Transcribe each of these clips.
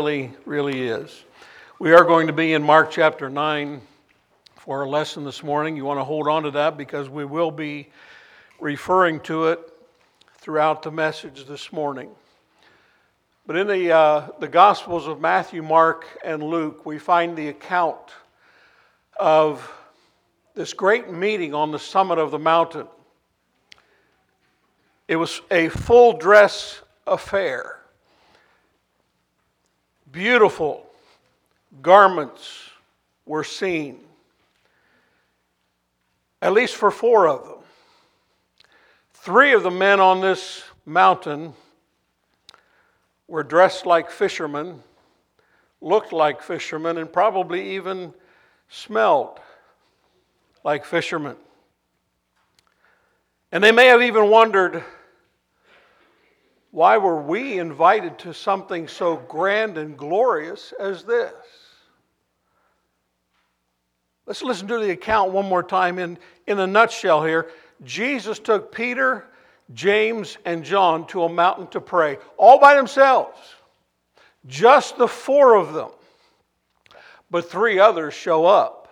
really, really is. We are going to be in Mark chapter 9 for our lesson this morning. You want to hold on to that because we will be referring to it throughout the message this morning. But in the, uh, the Gospels of Matthew, Mark, and Luke, we find the account of this great meeting on the summit of the mountain. It was a full dress affair. Beautiful garments were seen, at least for four of them. Three of the men on this mountain were dressed like fishermen, looked like fishermen, and probably even smelled like fishermen. And they may have even wondered why were we invited to something so grand and glorious as this? Let's listen to the account one more time in, in a nutshell here. Jesus took Peter, James, and John to a mountain to pray, all by themselves. Just the four of them. But three others show up.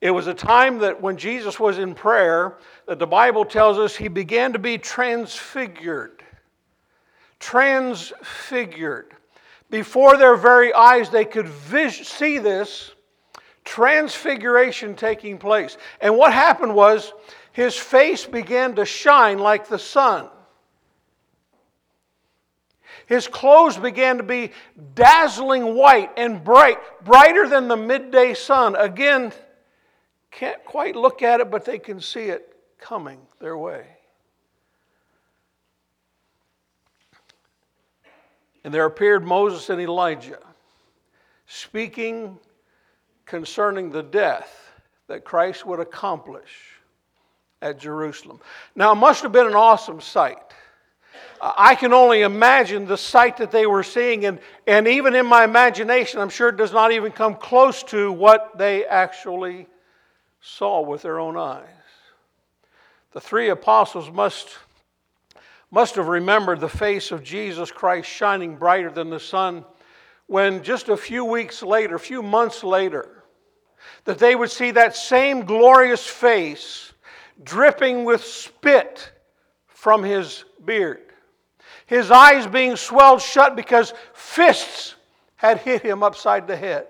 It was a time that when Jesus was in prayer, that the Bible tells us he began to be transfigured. Transfigured. Before their very eyes, they could vis- see this transfiguration taking place. And what happened was his face began to shine like the sun. His clothes began to be dazzling white and bright, brighter than the midday sun. Again, can't quite look at it, but they can see it coming their way. And there appeared Moses and Elijah speaking concerning the death that Christ would accomplish at Jerusalem. Now, it must have been an awesome sight. I can only imagine the sight that they were seeing, and, and even in my imagination, I'm sure it does not even come close to what they actually saw with their own eyes. The three apostles must, must have remembered the face of Jesus Christ shining brighter than the sun when just a few weeks later, a few months later, that they would see that same glorious face dripping with spit from his beard, his eyes being swelled shut because fists had hit him upside the head,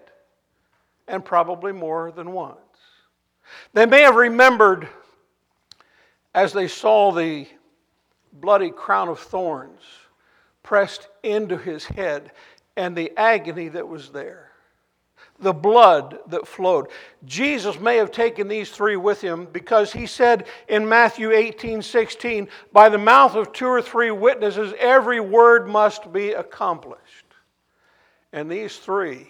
and probably more than once. They may have remembered as they saw the bloody crown of thorns pressed into his head and the agony that was there, the blood that flowed. Jesus may have taken these three with him because he said in Matthew 18 16, by the mouth of two or three witnesses, every word must be accomplished. And these three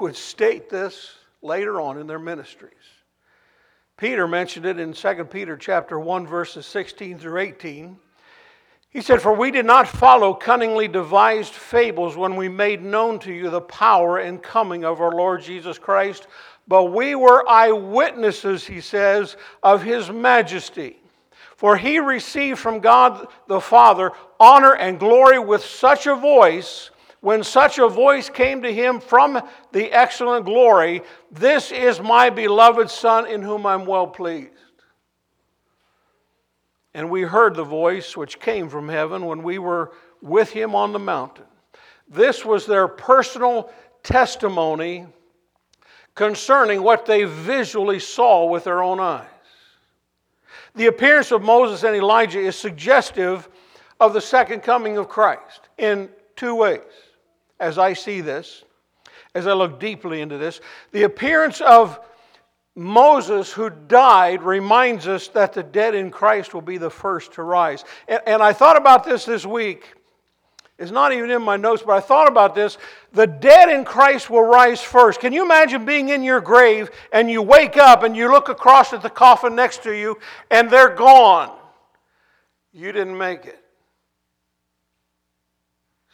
would state this later on in their ministries. Peter mentioned it in 2 Peter chapter 1 verses 16 through 18. He said, For we did not follow cunningly devised fables when we made known to you the power and coming of our Lord Jesus Christ, but we were eyewitnesses, he says, of his majesty. For he received from God the Father honor and glory with such a voice when such a voice came to him from the excellent glory, This is my beloved Son in whom I'm well pleased. And we heard the voice which came from heaven when we were with him on the mountain. This was their personal testimony concerning what they visually saw with their own eyes. The appearance of Moses and Elijah is suggestive of the second coming of Christ in two ways as I see this, as I look deeply into this. The appearance of Moses, who died, reminds us that the dead in Christ will be the first to rise. And, and, I thought about this this week. It's not even in my notes, but I thought about this. The dead in Christ will rise first. Can you imagine being in your grave and you wake up and you look across at the coffin next to you and they're gone? You didn't make it.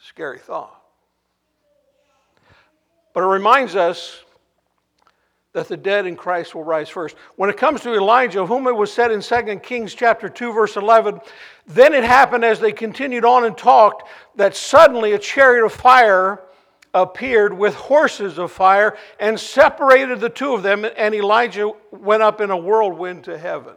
Scary thought. But it reminds us that the dead in Christ will rise first. When it comes to Elijah, whom it was said in 2 Kings chapter 2 verse 11, then it happened as they continued on and talked that suddenly a chariot of fire appeared with horses of fire and separated the two of them and Elijah went up in a whirlwind to heaven.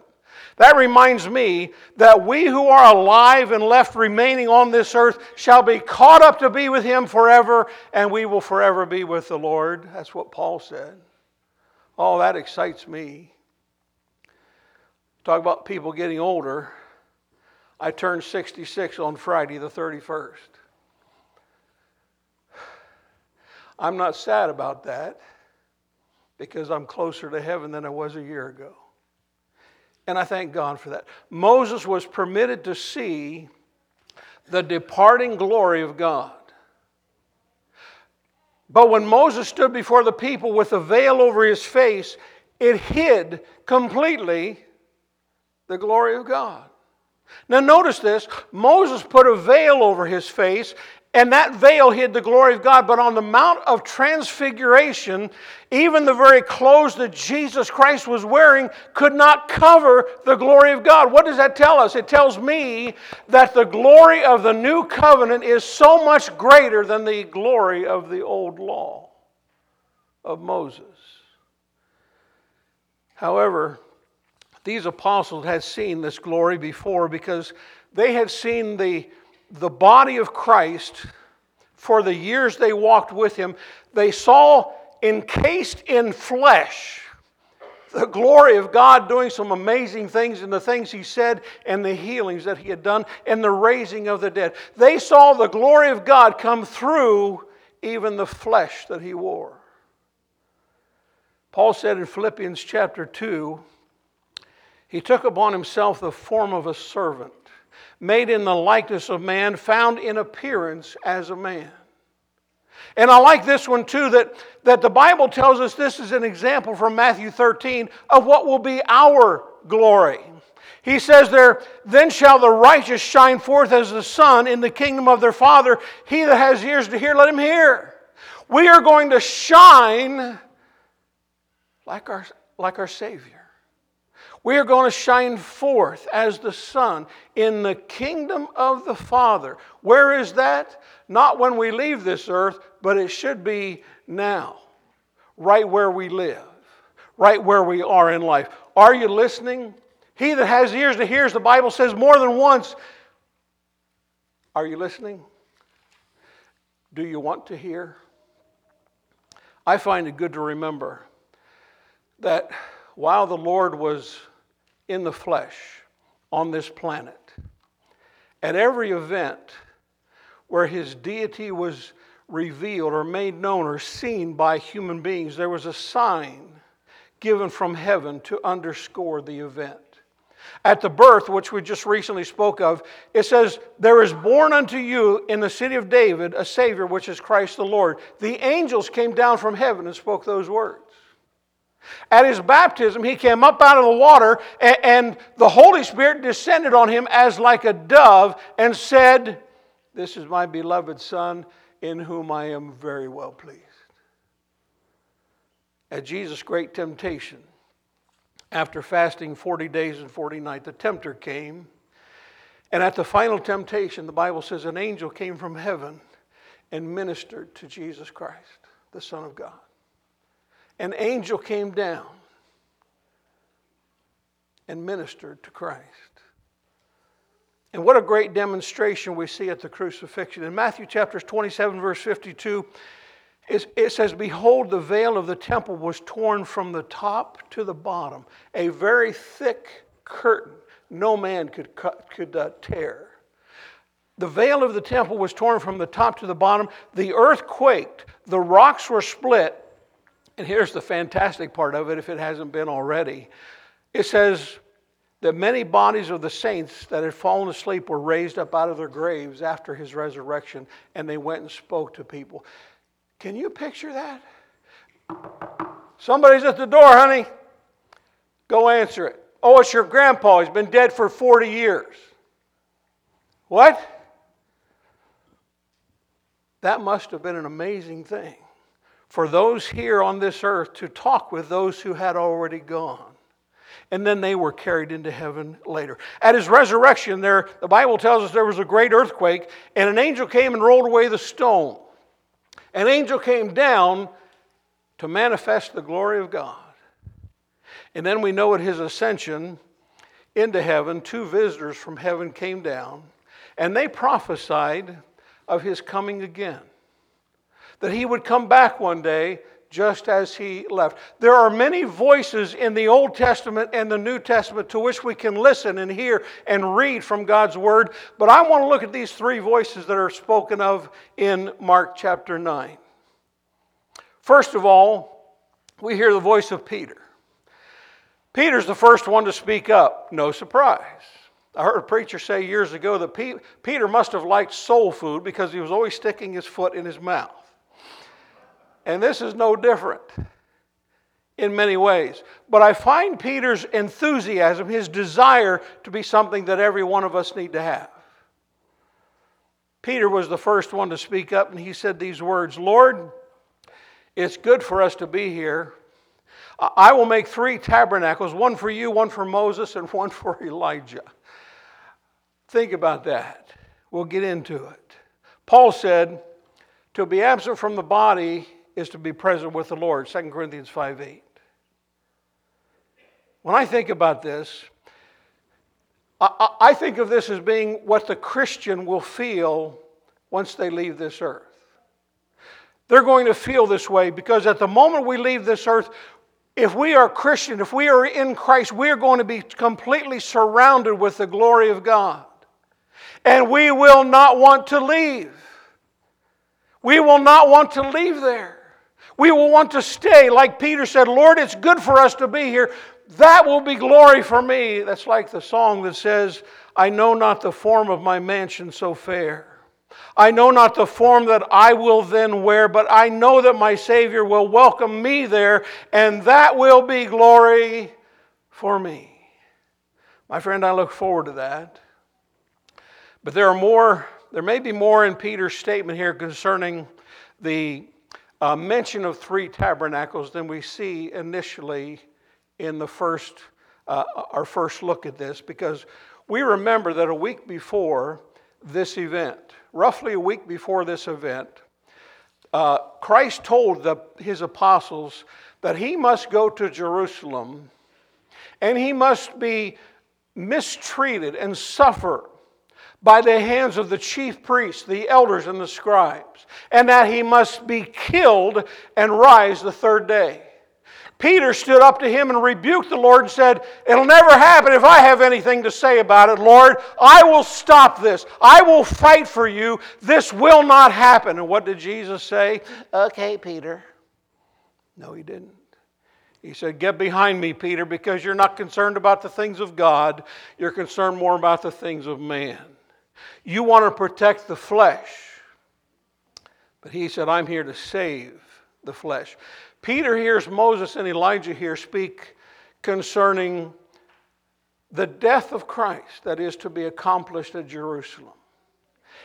That reminds me that we who are alive and left remaining on this earth shall be caught up to be with him forever, and we will forever be with the Lord. That's what Paul said. Oh, that excites me. Talk about people getting older. I turned 66 on Friday, the 31st. I'm not sad about that because I'm closer to heaven than I was a year ago. And I thank God for that. Moses was permitted to see the departing glory of God. But when Moses stood before the people with a veil over his face, it hid completely the glory of God. Now, notice this Moses put a veil over his face, and that veil hid the glory of God. But on the Mount of Transfiguration, even the very clothes that Jesus Christ was wearing could not cover the glory of God. What does that tell us? It tells me that the glory of the new covenant is so much greater than the glory of the old law of Moses. However, these apostles had seen this glory before because they had seen the the body of Christ for the years they walked with him, they saw encased in flesh the glory of God doing some amazing things in the things he said and the healings that he had done and the raising of the dead. They saw the glory of God come through even the flesh that he wore. Paul said in Philippians chapter 2, he took upon himself the form of a servant made in the likeness of man, found in appearance as a man. And I like this one too that, that the Bible tells us this is an example from Matthew 13 of what will be our glory. He says there, Then shall the righteous shine forth as the sun in the kingdom of their Father. He that has ears to hear, let him hear. We are going to shine like our, like our Savior. We are going to shine forth as the sun in the kingdom of the Father. Where is that? Not when we leave this earth, but it should be now, right where we live, right where we are in life. Are you listening? He that has ears to hear, as the Bible says more than once. Are you listening? Do you want to hear? I find it good to remember that while the Lord was in the flesh on this planet. At every event where his deity was revealed or made known or seen by human beings, there was a sign given from heaven to underscore the event. At the birth, which we just recently spoke of, it says, There is born unto you in the city of David a Savior, which is Christ the Lord. The angels came down from heaven and spoke those words. At his baptism, he came up out of the water, and the Holy Spirit descended on him as like a dove and said, This is my beloved Son, in whom I am very well pleased. At Jesus' great temptation, after fasting 40 days and 40 nights, the tempter came. And at the final temptation, the Bible says an angel came from heaven and ministered to Jesus Christ, the Son of God an angel came down and ministered to Christ. And what a great demonstration we see at the crucifixion. In Matthew chapters 27, verse 52, it says, Behold, the veil of the temple was torn from the top to the bottom, a very thick curtain no man could, cut, could uh, tear. The veil of the temple was torn from the top to the bottom. The earth quaked, the rocks were split, and here's the fantastic part of it, if it hasn't been already. It says that many bodies of the saints that had fallen asleep were raised up out of their graves after his resurrection, and they went and spoke to people. Can you picture that? Somebody's at the door, honey. Go answer it. Oh, it's your grandpa. He's been dead for 40 years. What? That must have been an amazing thing for those here on this earth to talk with those who had already gone. And then they were carried into heaven later. At his resurrection, there, the Bible tells us there was a great earthquake, and an angel came and rolled away the stone. An angel came down to manifest the glory of God. And then we know at his ascension into heaven, two visitors from heaven came down, and they prophesied of his coming again. That he would come back one day just as he left. There are many voices in the Old Testament and the New Testament to which we can listen and hear and read from God's Word, but I want to look at these three voices that are spoken of in Mark chapter 9. First of all, we hear the voice of Peter. Peter's the first one to speak up, no surprise. I heard a preacher say years ago that Peter must have liked soul food because he was always sticking his foot in his mouth. And this is no different in many ways. But I find Peter's enthusiasm, his desire to be something that every one of us need to have. Peter was the first one to speak up, and he said these words Lord, it's good for us to be here. I will make three tabernacles one for you, one for Moses, and one for Elijah. Think about that. We'll get into it. Paul said, To be absent from the body is to be present with the Lord, 2 Corinthians 5 8. When I think about this, I think of this as being what the Christian will feel once they leave this earth. They're going to feel this way because at the moment we leave this earth, if we are Christian, if we are in Christ, we are going to be completely surrounded with the glory of God. And we will not want to leave. We will not want to leave there. We will want to stay. Like Peter said, Lord, it's good for us to be here. That will be glory for me. That's like the song that says, I know not the form of my mansion so fair. I know not the form that I will then wear, but I know that my Savior will welcome me there, and that will be glory for me. My friend, I look forward to that. But there are more, there may be more in Peter's statement here concerning the uh, mention of three tabernacles than we see initially in the first, uh, our first look at this, because we remember that a week before this event, roughly a week before this event, uh, Christ told the, his apostles that he must go to Jerusalem and he must be mistreated and suffer by the hands of the chief priests, the elders, and the scribes, and that he must be killed and rise the third day. Peter stood up to him and rebuked the Lord and said, It'll never happen if I have anything to say about it, Lord. I will stop this. I will fight for you. This will not happen. And what did Jesus say? Okay, Peter. No, he didn't. He said, Get behind me, Peter, because you're not concerned about the things of God. You're concerned more about the things of man. You want to protect the flesh. But he said, I'm here to save the flesh. Peter hears Moses and Elijah here speak concerning the death of Christ that is to be accomplished at Jerusalem.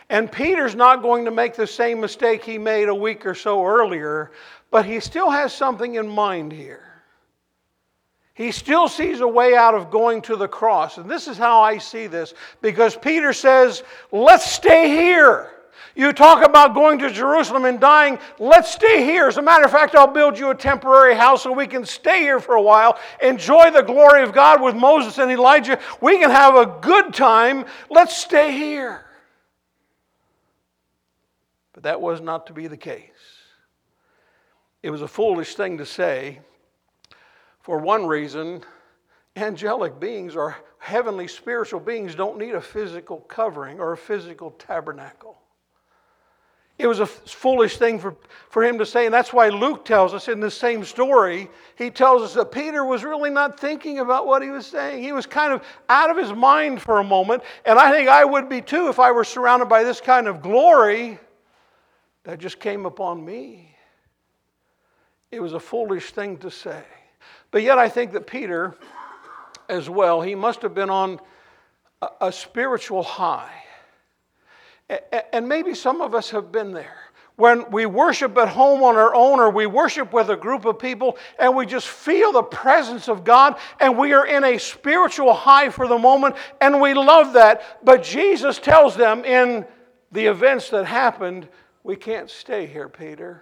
And Peter's not going to make the same mistake he made a week or so earlier, but he still has something in mind here. He still sees a way out of going to the cross. And this is how I see this because Peter says, Let's stay here. You talk about going to Jerusalem and dying. Let's stay here. As a matter of fact, I'll build you a temporary house so we can stay here for a while, enjoy the glory of God with Moses and Elijah. We can have a good time. Let's stay here. But that was not to be the case. It was a foolish thing to say. For one reason, angelic beings or heavenly spiritual beings don't need a physical covering or a physical tabernacle. It was a foolish thing for, for him to say, and that's why Luke tells us in the same story, he tells us that Peter was really not thinking about what he was saying. He was kind of out of his mind for a moment, and I think I would be too if I were surrounded by this kind of glory that just came upon me. It was a foolish thing to say. But yet, I think that Peter, as well, he must have been on a, a spiritual high and maybe some of us have been there. when we worship at home on our own or we worship with a group of people and we just feel the presence of God and we are in a spiritual high for the moment and we love that. But Jesus tells them in the events that happened, we can't stay here, Peter.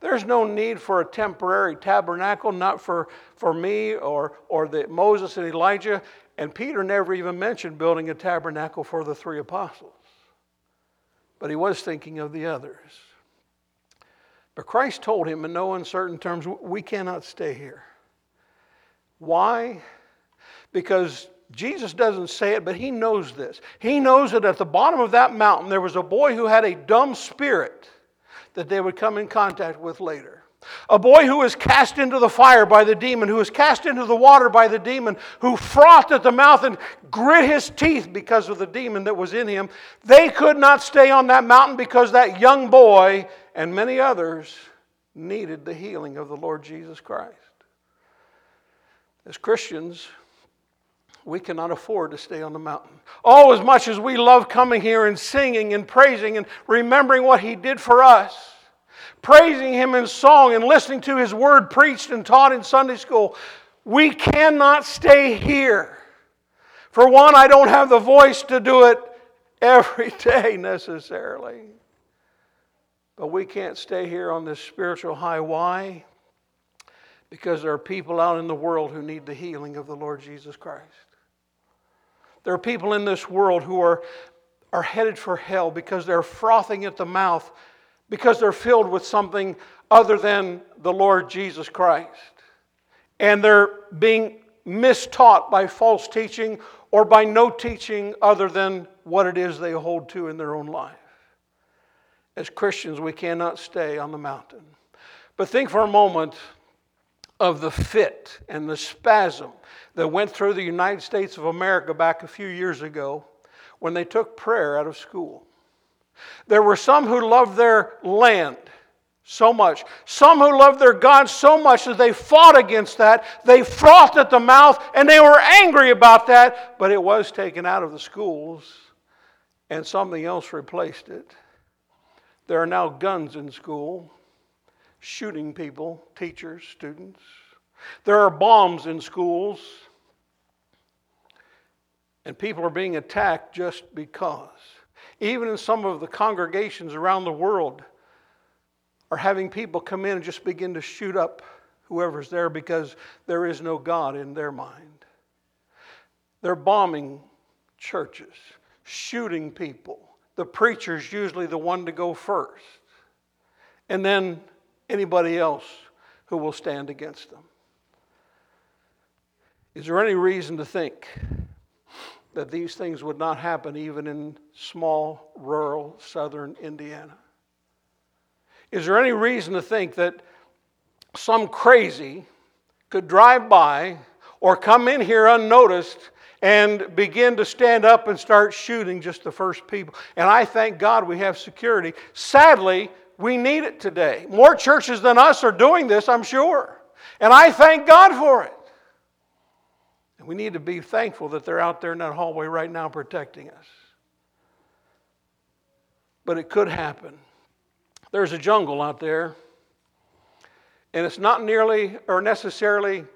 There's no need for a temporary tabernacle, not for, for me or, or the, Moses and Elijah. And Peter never even mentioned building a tabernacle for the three apostles. But he was thinking of the others. But Christ told him in no uncertain terms, we cannot stay here. Why? Because Jesus doesn't say it, but he knows this. He knows that at the bottom of that mountain there was a boy who had a dumb spirit that they would come in contact with later. A boy who was cast into the fire by the demon, who was cast into the water by the demon, who frothed at the mouth and grit his teeth because of the demon that was in him. They could not stay on that mountain because that young boy and many others needed the healing of the Lord Jesus Christ. As Christians, we cannot afford to stay on the mountain. Oh, as much as we love coming here and singing and praising and remembering what He did for us, praising Him in song and listening to His word preached and taught in Sunday school, we cannot stay here. For one, I don't have the voice to do it every day necessarily. But we can't stay here on this spiritual high. Why? Because there are people out in the world who need the healing of the Lord Jesus Christ. There are people in this world who are, are headed for hell because they're frothing at the mouth, because they're filled with something other than the Lord Jesus Christ. And they're being mistaught by false teaching or by no teaching other than what it is they hold to in their own life. As Christians, we cannot stay on the mountain. But think for a moment of the fit and the spasm that went through the United States of America back a few years ago when they took prayer out of school. There were some who loved their land so much, some who loved their God so much that they fought against that. They frothed at the mouth and they were angry about that, but it was taken out of the schools and something else replaced it. There are now guns in school, shooting people, teachers, students. There are bombs in schools and people are being attacked just because. Even in some of the congregations around the world are having people come in and just begin to shoot up whoever's there because there is no God in their mind. They're bombing churches, shooting people. The preacher's usually the one to go first. And then anybody else who will stand against them. Is there any reason to think that these things would not happen even in small, rural, southern Indiana? Is there any reason to think that some crazy could drive by or come in here unnoticed and begin to stand up and start shooting just the first people? And I thank God we have security. Sadly, we need it today. More churches than us are doing this, I'm sure. And I thank God for it. We need to be thankful that they're out there in that hallway right now protecting us. But it could happen. There's a jungle out there, and it's not nearly or necessarily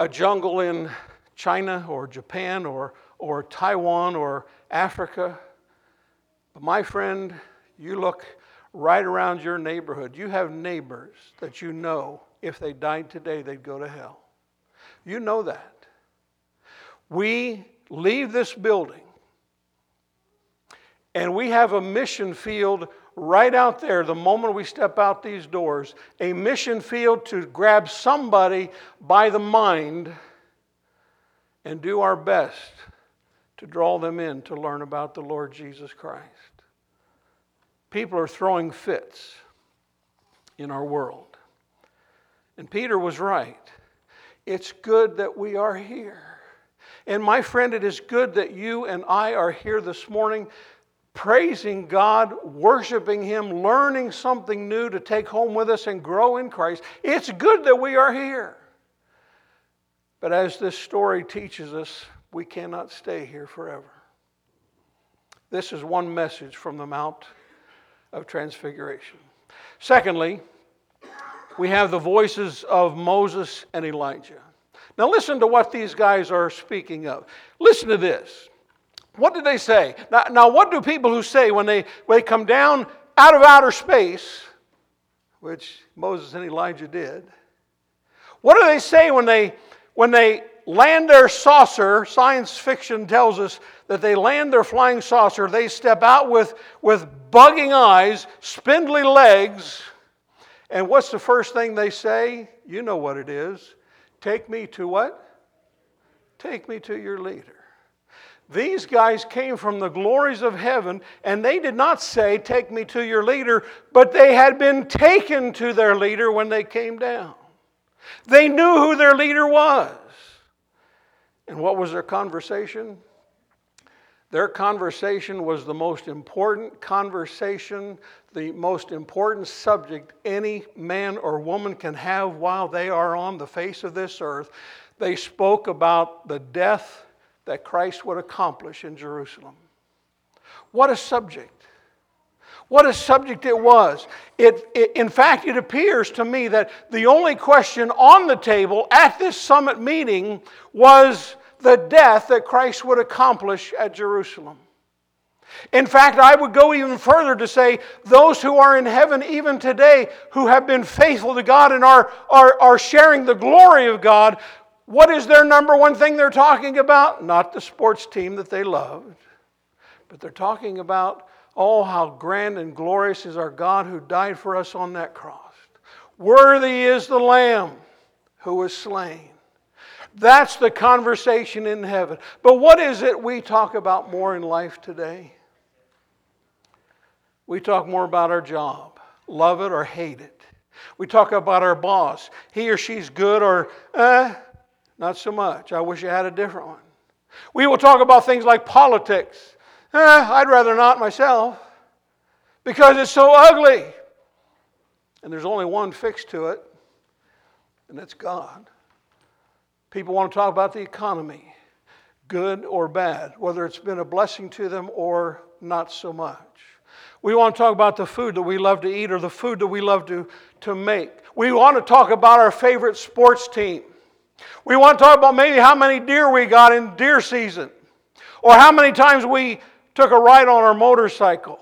a jungle in China or Japan or, or Taiwan or Africa. But my friend, you look right around your neighborhood. You have neighbors that you know if they died today, they'd go to hell. You know that. We leave this building and we have a mission field right out there the moment we step out these doors, a mission field to grab somebody by the mind and do our best to draw them in to learn about the Lord Jesus Christ. People are throwing fits in our world. And Peter was right. It's good that we are here. And my friend, it is good that you and I are here this morning praising God, worshiping Him, learning something new to take home with us and grow in Christ. It's good that we are here. But as this story teaches us, we cannot stay here forever. This is one message from the Mount of Transfiguration. Secondly, we have the voices of Moses and Elijah. Now, listen to what these guys are speaking of. Listen to this. What did they say? Now, now what do people who say when they, when they come down out of outer space, which Moses and Elijah did, what do they say when they, when they land their saucer? Science fiction tells us that they land their flying saucer, they step out with, with bugging eyes, spindly legs, and what's the first thing they say? You know what it is. Take me to what? Take me to your leader. These guys came from the glories of heaven, and they did not say, Take me to your leader, but they had been taken to their leader when they came down. They knew who their leader was. And what was their conversation? Their conversation was the most important conversation, the most important subject any man or woman can have while they are on the face of this earth. They spoke about the death that Christ would accomplish in Jerusalem. What a subject! What a subject it was. It, it, in fact, it appears to me that the only question on the table at this summit meeting was the death that Christ would accomplish at Jerusalem. In fact, I would go even further to say those who are in heaven even today, who have been faithful to God and are, are, are sharing the glory of God, what is their number one thing they're talking about? Not the sports team that they loved, but they're talking about, oh, how grand and glorious is our God who died for us on that cross. Worthy is the Lamb who was slain. That's the conversation in heaven. But what is it we talk about more in life today? We talk more about our job, love it or hate it. We talk about our boss, he or she's good or eh, not so much. I wish I had a different one. We will talk about things like politics. Eh, I'd rather not myself because it's so ugly. And there's only one fix to it, and that's God. People want to talk about the economy, good or bad, whether it's been a blessing to them or not so much. We want to talk about the food that we love to eat or the food that we love to, to make. We want to talk about our favorite sports team. We want to talk about maybe how many deer we got in deer season or how many times we took a ride on our motorcycle.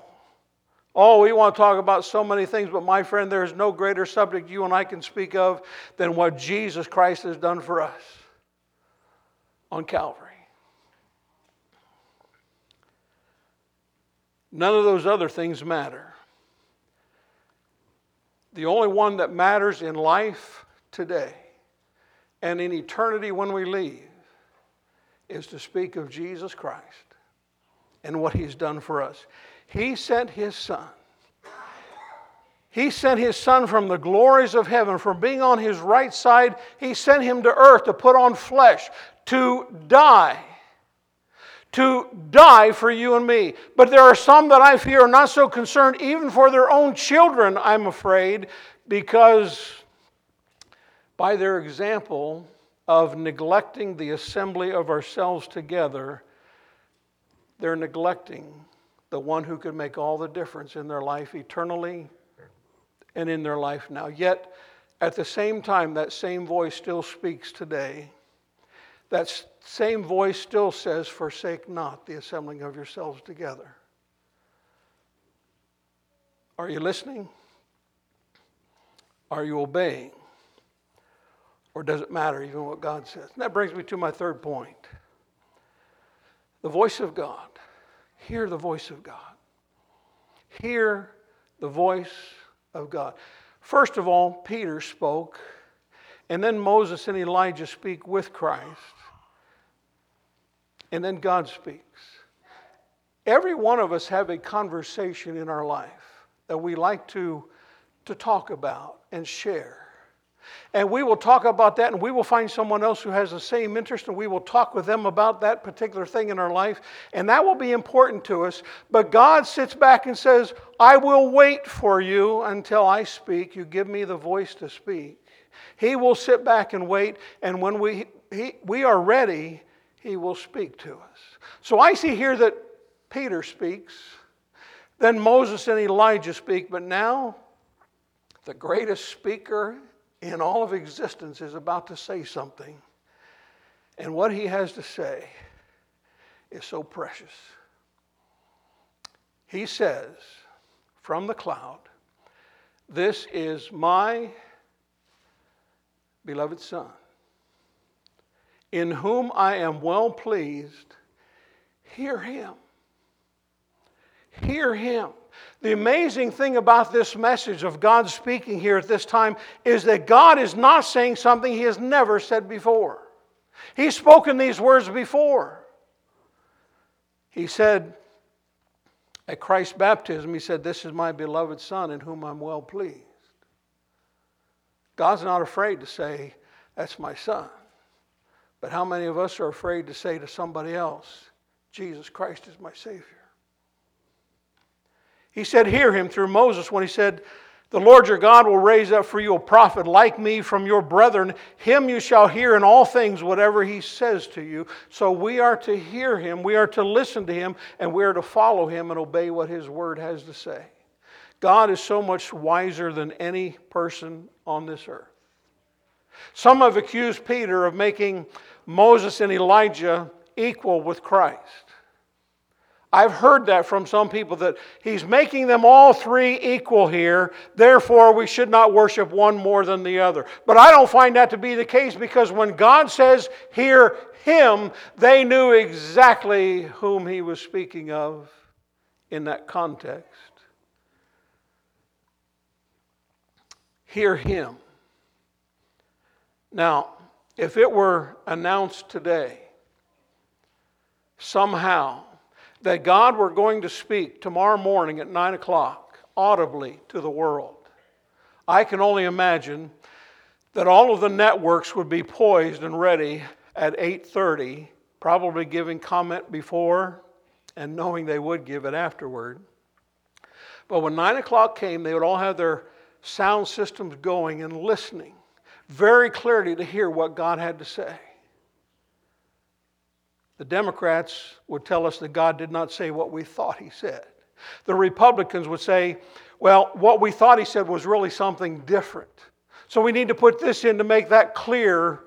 Oh, we want to talk about so many things, but my friend, there is no greater subject you and I can speak of than what Jesus Christ has done for us on Calvary. None of those other things matter. The only one that matters in life today and in eternity when we leave is to speak of Jesus Christ and what He's done for us. He sent His Son. He sent His Son from the glories of heaven, from being on His right side. He sent Him to earth to put on flesh, to die. To die for you and me. But there are some that I fear are not so concerned, even for their own children, I'm afraid, because by their example of neglecting the assembly of ourselves together, they're neglecting the one who could make all the difference in their life eternally and in their life now. Yet, at the same time, that same voice still speaks today. That same voice still says, Forsake not the assembling of yourselves together. Are you listening? Are you obeying? Or does it matter even what God says? And that brings me to my third point the voice of God. Hear the voice of God. Hear the voice of God. First of all, Peter spoke, and then Moses and Elijah speak with Christ, and then God speaks. Every one of us have a conversation in our life that we like to, to talk about and share. And we will talk about that, and we will find someone else who has the same interest, and we will talk with them about that particular thing in our life. And that will be important to us. But God sits back and says, I will wait for you until I speak. You give me the voice to speak. He will sit back and wait, and when we, he, we are ready, He will speak to us. So I see here that Peter speaks. Then Moses and Elijah speak, but now the greatest speaker in all of existence is about to say something. And what he has to say is so precious. He says from the cloud, This is my beloved Son, in whom I am well pleased. Hear him. Hear him. The amazing thing about this message of God speaking here at this time is that God is not saying something he has never said before. He's spoken these words before. He said at Christ's baptism, He said, This is my beloved Son in whom I'm well pleased. God's not afraid to say, That's my Son. But how many of us are afraid to say to somebody else, Jesus Christ is my Savior? He said, Hear him through Moses when he said, The Lord your God will raise up for you a prophet like me from your brethren. Him you shall hear in all things, whatever he says to you. So we are to hear him, we are to listen to him, and we are to follow him and obey what his word has to say. God is so much wiser than any person on this earth. Some have accused Peter of making Moses and Elijah equal with Christ. I've heard that from some people that he's making them all three equal here, therefore we should not worship one more than the other. But I don't find that to be the case because when God says, Hear him, they knew exactly whom he was speaking of in that context. Hear him. Now, if it were announced today, somehow, that God were going to speak tomorrow morning at 9 o'clock audibly to the world. I can only imagine that all of the networks would be poised and ready at 8:30, probably giving comment before and knowing they would give it afterward. But when 9 o'clock came, they would all have their sound systems going and listening very clearly to hear what God had to say. The Democrats would tell us that God did not say what we thought he said. The Republicans would say, well, what we thought he said was really something different. So we need to put this in to make that clear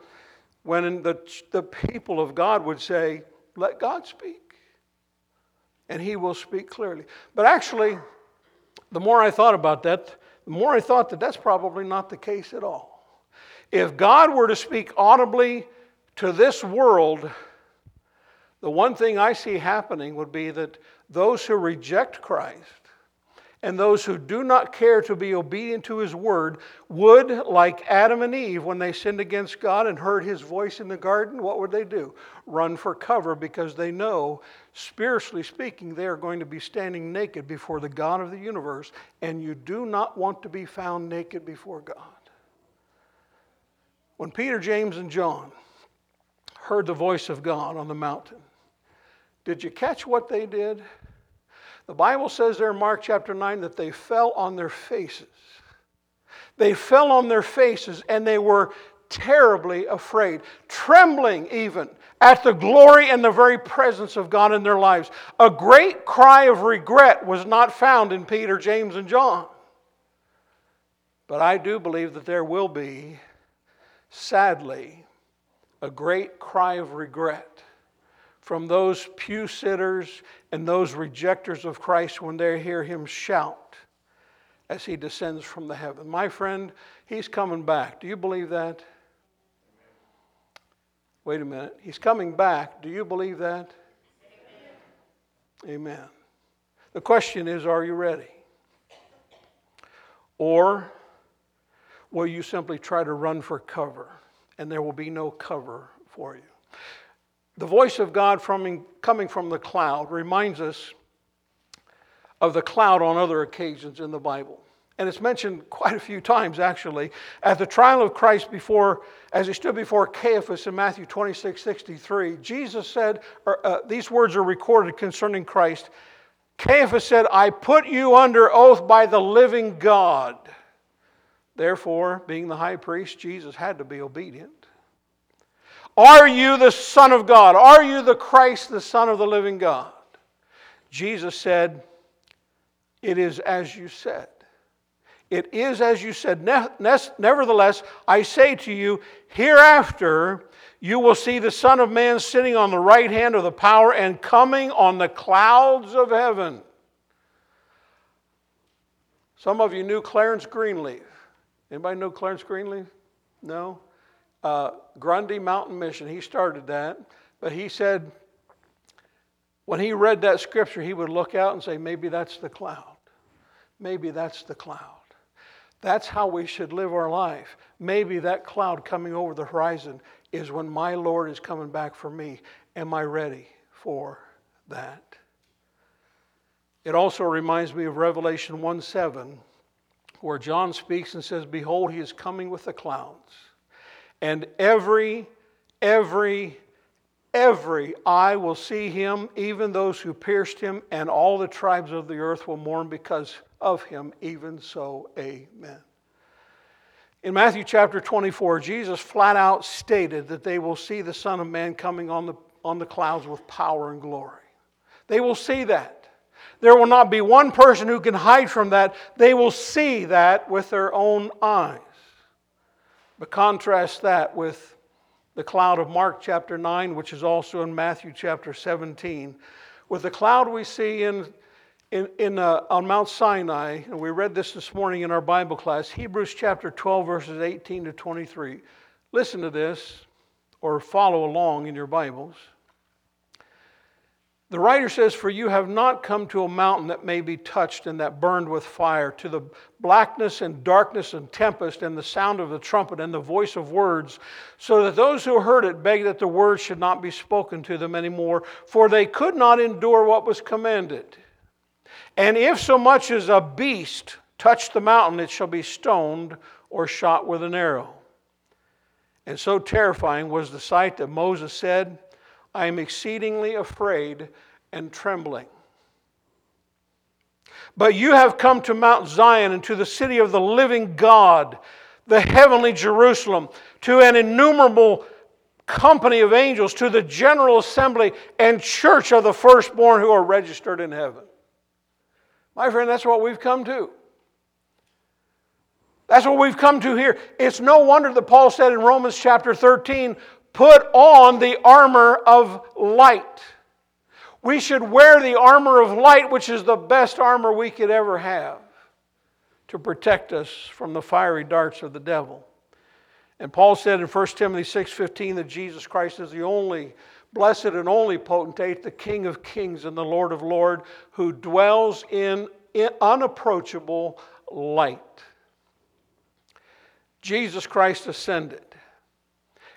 when the, the people of God would say, let God speak. And he will speak clearly. But actually, the more I thought about that, the more I thought that that's probably not the case at all. If God were to speak audibly to this world, the one thing I see happening would be that those who reject Christ and those who do not care to be obedient to his word would, like Adam and Eve, when they sinned against God and heard his voice in the garden, what would they do? Run for cover because they know, spiritually speaking, they are going to be standing naked before the God of the universe, and you do not want to be found naked before God. When Peter, James, and John heard the voice of God on the mountain, did you catch what they did? The Bible says there in Mark chapter 9 that they fell on their faces. They fell on their faces and they were terribly afraid, trembling even at the glory and the very presence of God in their lives. A great cry of regret was not found in Peter, James, and John. But I do believe that there will be, sadly, a great cry of regret from those pew sitters and those rejectors of Christ when they hear him shout as he descends from the heaven. My friend, he's coming back. Do you believe that? Wait a minute. He's coming back. Do you believe that? Amen. Amen. The question is are you ready? Or will you simply try to run for cover and there will be no cover for you? The voice of God from, coming from the cloud reminds us of the cloud on other occasions in the Bible. And it's mentioned quite a few times, actually. At the trial of Christ before, as he stood before Caiaphas in Matthew 26 63, Jesus said, or, uh, these words are recorded concerning Christ. Caiaphas said, I put you under oath by the living God. Therefore, being the high priest, Jesus had to be obedient. Are you the Son of God? Are you the Christ, the Son of the living God? Jesus said, It is as you said. It is as you said. Nevertheless, I say to you, hereafter you will see the Son of Man sitting on the right hand of the power and coming on the clouds of heaven. Some of you knew Clarence Greenleaf. Anybody know Clarence Greenleaf? No? Uh, Grundy Mountain Mission, he started that. But he said, when he read that scripture, he would look out and say, maybe that's the cloud. Maybe that's the cloud. That's how we should live our life. Maybe that cloud coming over the horizon is when my Lord is coming back for me. Am I ready for that? It also reminds me of Revelation 1 7, where John speaks and says, Behold, he is coming with the clouds, and every, every, every eye will see him, even those who pierced him, and all the tribes of the earth will mourn because of him. Even so, amen. In Matthew chapter 24, Jesus flat out stated that they will see the Son of Man coming on the, on the clouds with power and glory. They will see that. There will not be one person who can hide from that. They will see that with their own eyes. But contrast that with the cloud of Mark chapter 9, which is also in Matthew chapter 17. With the cloud we see in in, in, uh, on Mount Sinai, and we read this this morning in our Bible class, Hebrews chapter 12, verses 18 to 23. Listen to this, or follow along in your Bibles. The writer says, For you have not come to a mountain that may be touched and that burned with fire, to the blackness and darkness and tempest and the sound of the trumpet and the voice of words, so that those who heard it begged that the words should not be spoken to them anymore, for they could not endure what was commanded. And if so much as a beast touch the mountain, it shall be stoned or shot with an arrow. And so terrifying was the sight that Moses said, I am exceedingly afraid and trembling. But you have come to Mount Zion and to the city of the living God, the heavenly Jerusalem, to an innumerable company of angels, to the general assembly and church of the firstborn who are registered in heaven. My friend, that's what we've come to. That's what we've come to here. It's no wonder that Paul said in Romans chapter 13, put on the armor of light. We should wear the armor of light, which is the best armor we could ever have to protect us from the fiery darts of the devil. And Paul said in 1 Timothy 6:15 that Jesus Christ is the only blessed and only potentate, the King of kings and the Lord of lords, who dwells in unapproachable light. Jesus Christ ascended.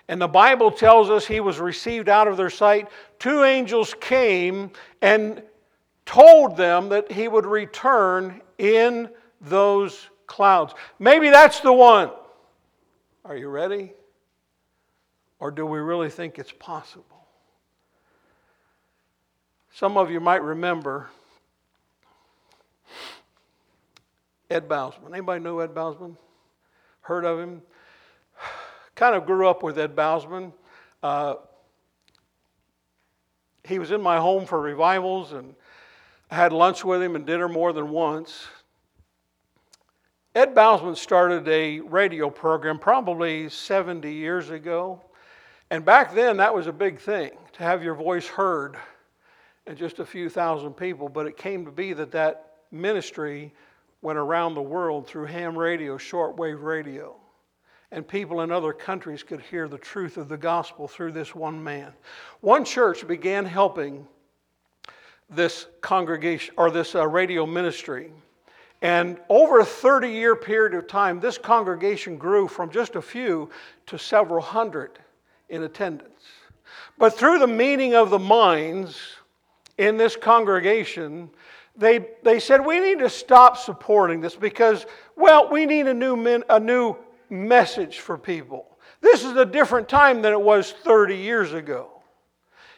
And the Bible tells us he was received out of their sight. Two angels came and told them that he would return in those clouds. Maybe that's the one. Are you ready? Or do we really think it's possible? Some of you might remember Ed Bousman. Anybody know Ed Bousman? Heard of him? Kind of grew up with Ed Bousman. Uh, he was in my home for revivals, and I had lunch with him and dinner more than once. Ed Bousman started a radio program probably 70 years ago. And back then, that was a big thing to have your voice heard and just a few thousand people, but it came to be that that ministry went around the world through ham radio, shortwave radio. And people in other countries could hear the truth of the gospel through this one man. One church began helping this congregation or this uh, radio ministry. And over a 30 year period of time, this congregation grew from just a few to several hundred in attendance. But through the meeting of the minds, in this congregation, they, they said, We need to stop supporting this because, well, we need a new, a new message for people. This is a different time than it was 30 years ago.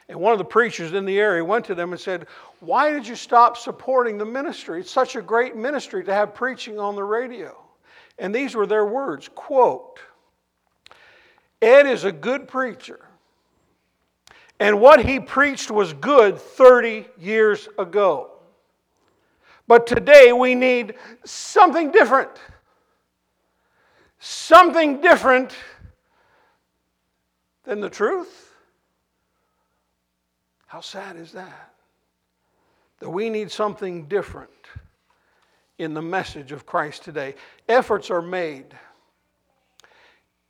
And one of the preachers in the area went to them and said, Why did you stop supporting the ministry? It's such a great ministry to have preaching on the radio. And these were their words quote, Ed is a good preacher. And what he preached was good 30 years ago. But today we need something different. Something different than the truth. How sad is that? That we need something different in the message of Christ today. Efforts are made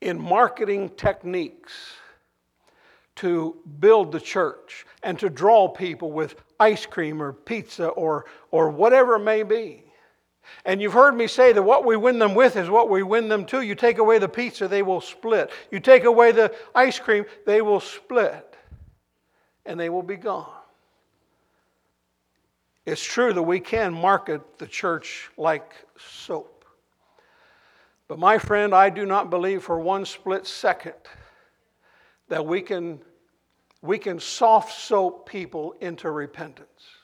in marketing techniques to build the church and to draw people with ice cream or pizza or, or whatever it may be. And you've heard me say that what we win them with is what we win them to. You take away the pizza, they will split. You take away the ice cream, they will split. And they will be gone. It's true that we can market the church like soap. But my friend, I do not believe for one split second that we can, we can soft soap people into repentance.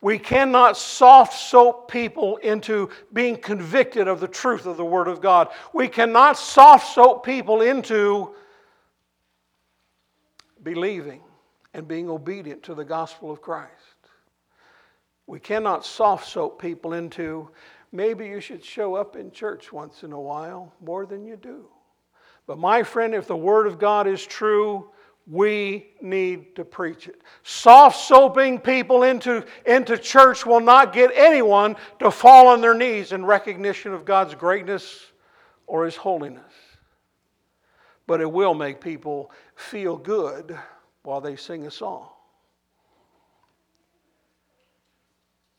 We cannot soft soap people into being convicted of the truth of the Word of God. We cannot soft soap people into believing and being obedient to the gospel of Christ. We cannot soft soap people into maybe you should show up in church once in a while more than you do. But my friend, if the Word of God is true, we need to preach it. Soft soaping people into, into church will not get anyone to fall on their knees in recognition of God's greatness or His holiness. But it will make people feel good while they sing a song.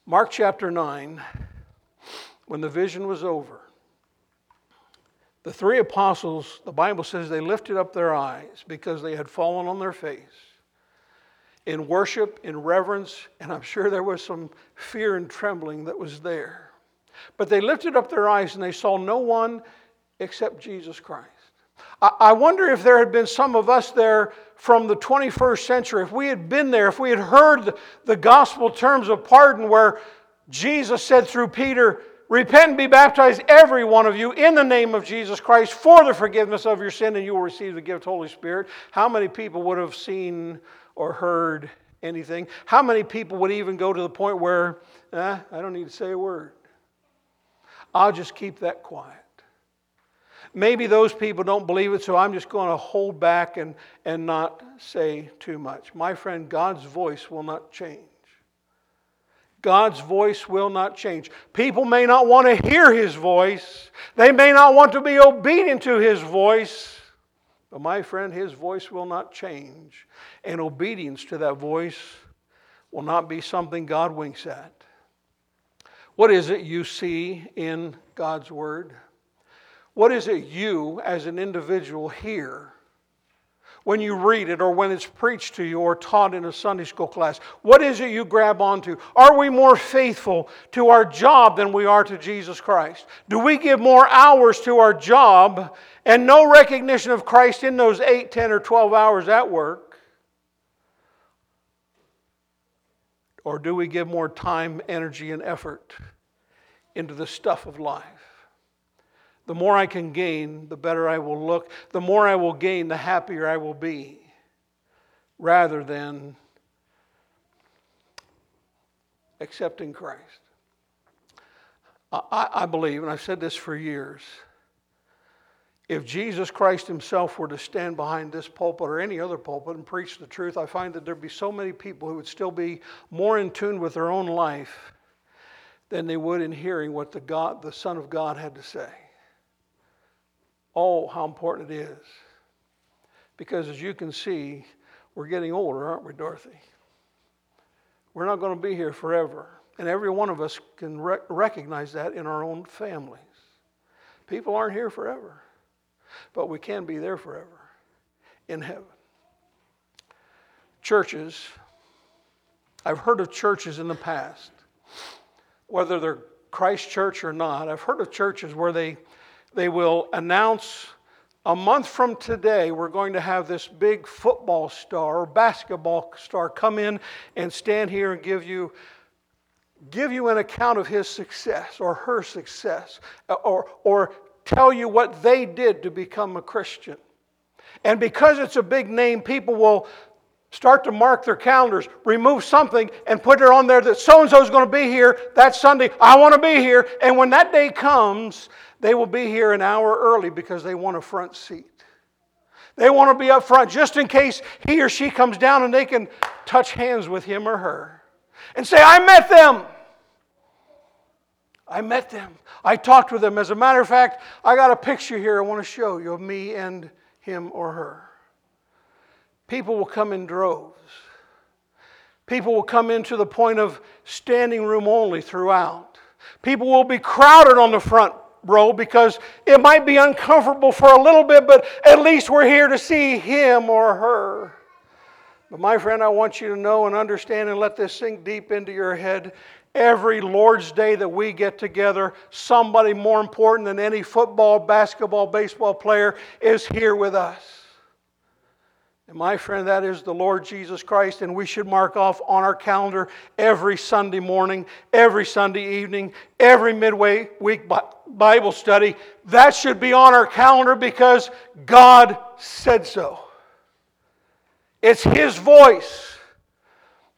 Mark chapter 9, when the vision was over, the three apostles, the Bible says they lifted up their eyes because they had fallen on their face in worship, in reverence, and I'm sure there was some fear and trembling that was there. But they lifted up their eyes and they saw no one except Jesus Christ. I wonder if there had been some of us there from the 21st century, if we had been there, if we had heard the gospel terms of pardon where Jesus said through Peter, Repent and be baptized, every one of you, in the name of Jesus Christ for the forgiveness of your sin, and you will receive the gift of the Holy Spirit. How many people would have seen or heard anything? How many people would even go to the point where, eh, I don't need to say a word? I'll just keep that quiet. Maybe those people don't believe it, so I'm just going to hold back and, and not say too much. My friend, God's voice will not change. God's voice will not change. People may not want to hear His voice, they may not want to be obedient to His voice, but my friend, His voice will not change. And obedience to that voice will not be something God winks at. What is it you see in God's Word? What is it you, as an individual, hear when you read it or when it's preached to you or taught in a Sunday school class? What is it you grab onto? Are we more faithful to our job than we are to Jesus Christ? Do we give more hours to our job and no recognition of Christ in those 8, 10, or 12 hours at work? Or do we give more time, energy, and effort into the stuff of life? The more I can gain, the better I will look. The more I will gain, the happier I will be, rather than accepting Christ. I, I, believe, and I've said this for years, if Jesus Christ Himself were to stand behind this pulpit or any other pulpit and preach the truth, I find that there'd be so many people who would still be more in tune with their own life than they would in hearing what the God, the Son of God had to say. Oh, how important it is. Because as you can see, we're getting older, aren't we, Dorothy? We're not going to be here forever. And every one of us can rec- recognize that in our own families. People aren't here forever, but we can be there forever in heaven. Churches, I've heard of churches in the past, whether they're Christ Church or not, I've heard of churches where they they will announce a month from today, we're going to have this big football star or basketball star come in and stand here and give you, give you an account of his success or her success or, or tell you what they did to become a Christian. And because it's a big name, people will Start to mark their calendars. Remove something and put it on there that so and so is going to be here that Sunday. I want to be here. And when that day comes, they will be here an hour early because they want a front seat. They want to be up front just in case he or she comes down and they can touch hands with him or her and say, I met them. I met them. I talked with them. As a matter of fact, I got a picture here I want to show you of me and him or her. People will come in droves. People will come into the point of standing room only throughout. People will be crowded on the front row because it might be uncomfortable for a little bit, but at least we're here to see him or her. But my friend, I want you to know and understand and let this sink deep into your head. Every Lord's Day that we get together, somebody more important than any football, basketball, baseball player is here with us. And my friend, that is the Lord Jesus Christ, and we should mark off on our calendar every Sunday morning, every Sunday evening, every midway week Bible study. That should be on our calendar because God said so. It's His voice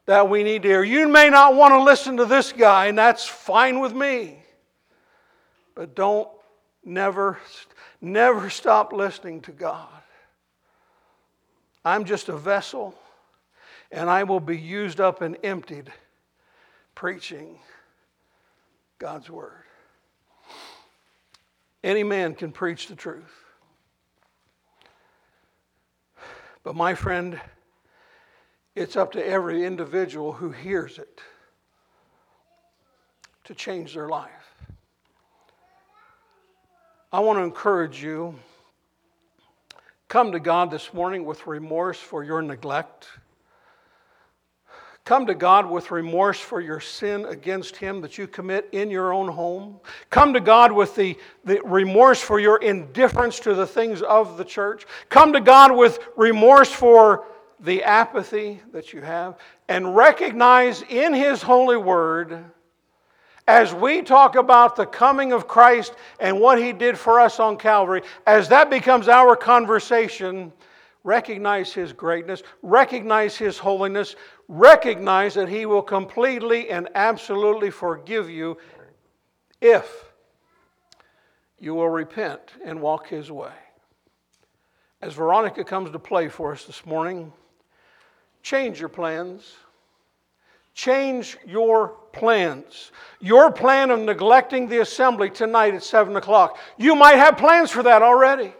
that we need to hear. You may not want to listen to this guy, and that's fine with me. But don't never, never stop listening to God. I'm just a vessel, and I will be used up and emptied preaching God's Word. Any man can preach the truth. But, my friend, it's up to every individual who hears it to change their life. I want to encourage you Come to God this morning with remorse for your neglect. Come to God with remorse for your sin against Him that you commit in your own home. Come to God with the, the remorse for your indifference to the things of the church. Come to God with remorse for the apathy that you have. And recognize in His holy word as we talk about the coming of Christ and what He did for us on Calvary, as that becomes our conversation, recognize His greatness, recognize His holiness, recognize that He will completely and absolutely forgive you if you will repent and walk His way. As Veronica comes to play for us this morning, change your plans. Change your plans. Your plan of neglecting the assembly tonight at 7 o'clock. You might have plans for that already.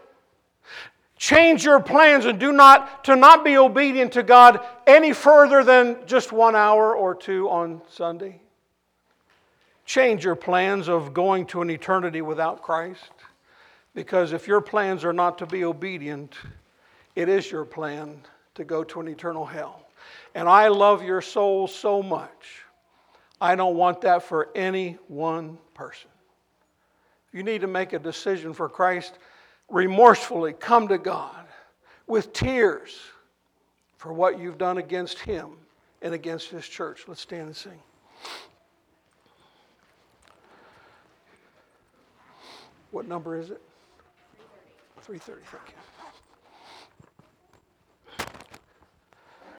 Change your plans and do not to not be obedient to God any further than just one hour or two on Sunday. Change your plans of going to an eternity without Christ. Because if your plans are not to be obedient, it is your plan to go to an eternal hell. And I love your soul so much. I don't want that for any one person. You need to make a decision for Christ. Remorsefully come to God with tears for what you've done against Him and against His church. Let's stand and sing. What number is it? 330, thank you.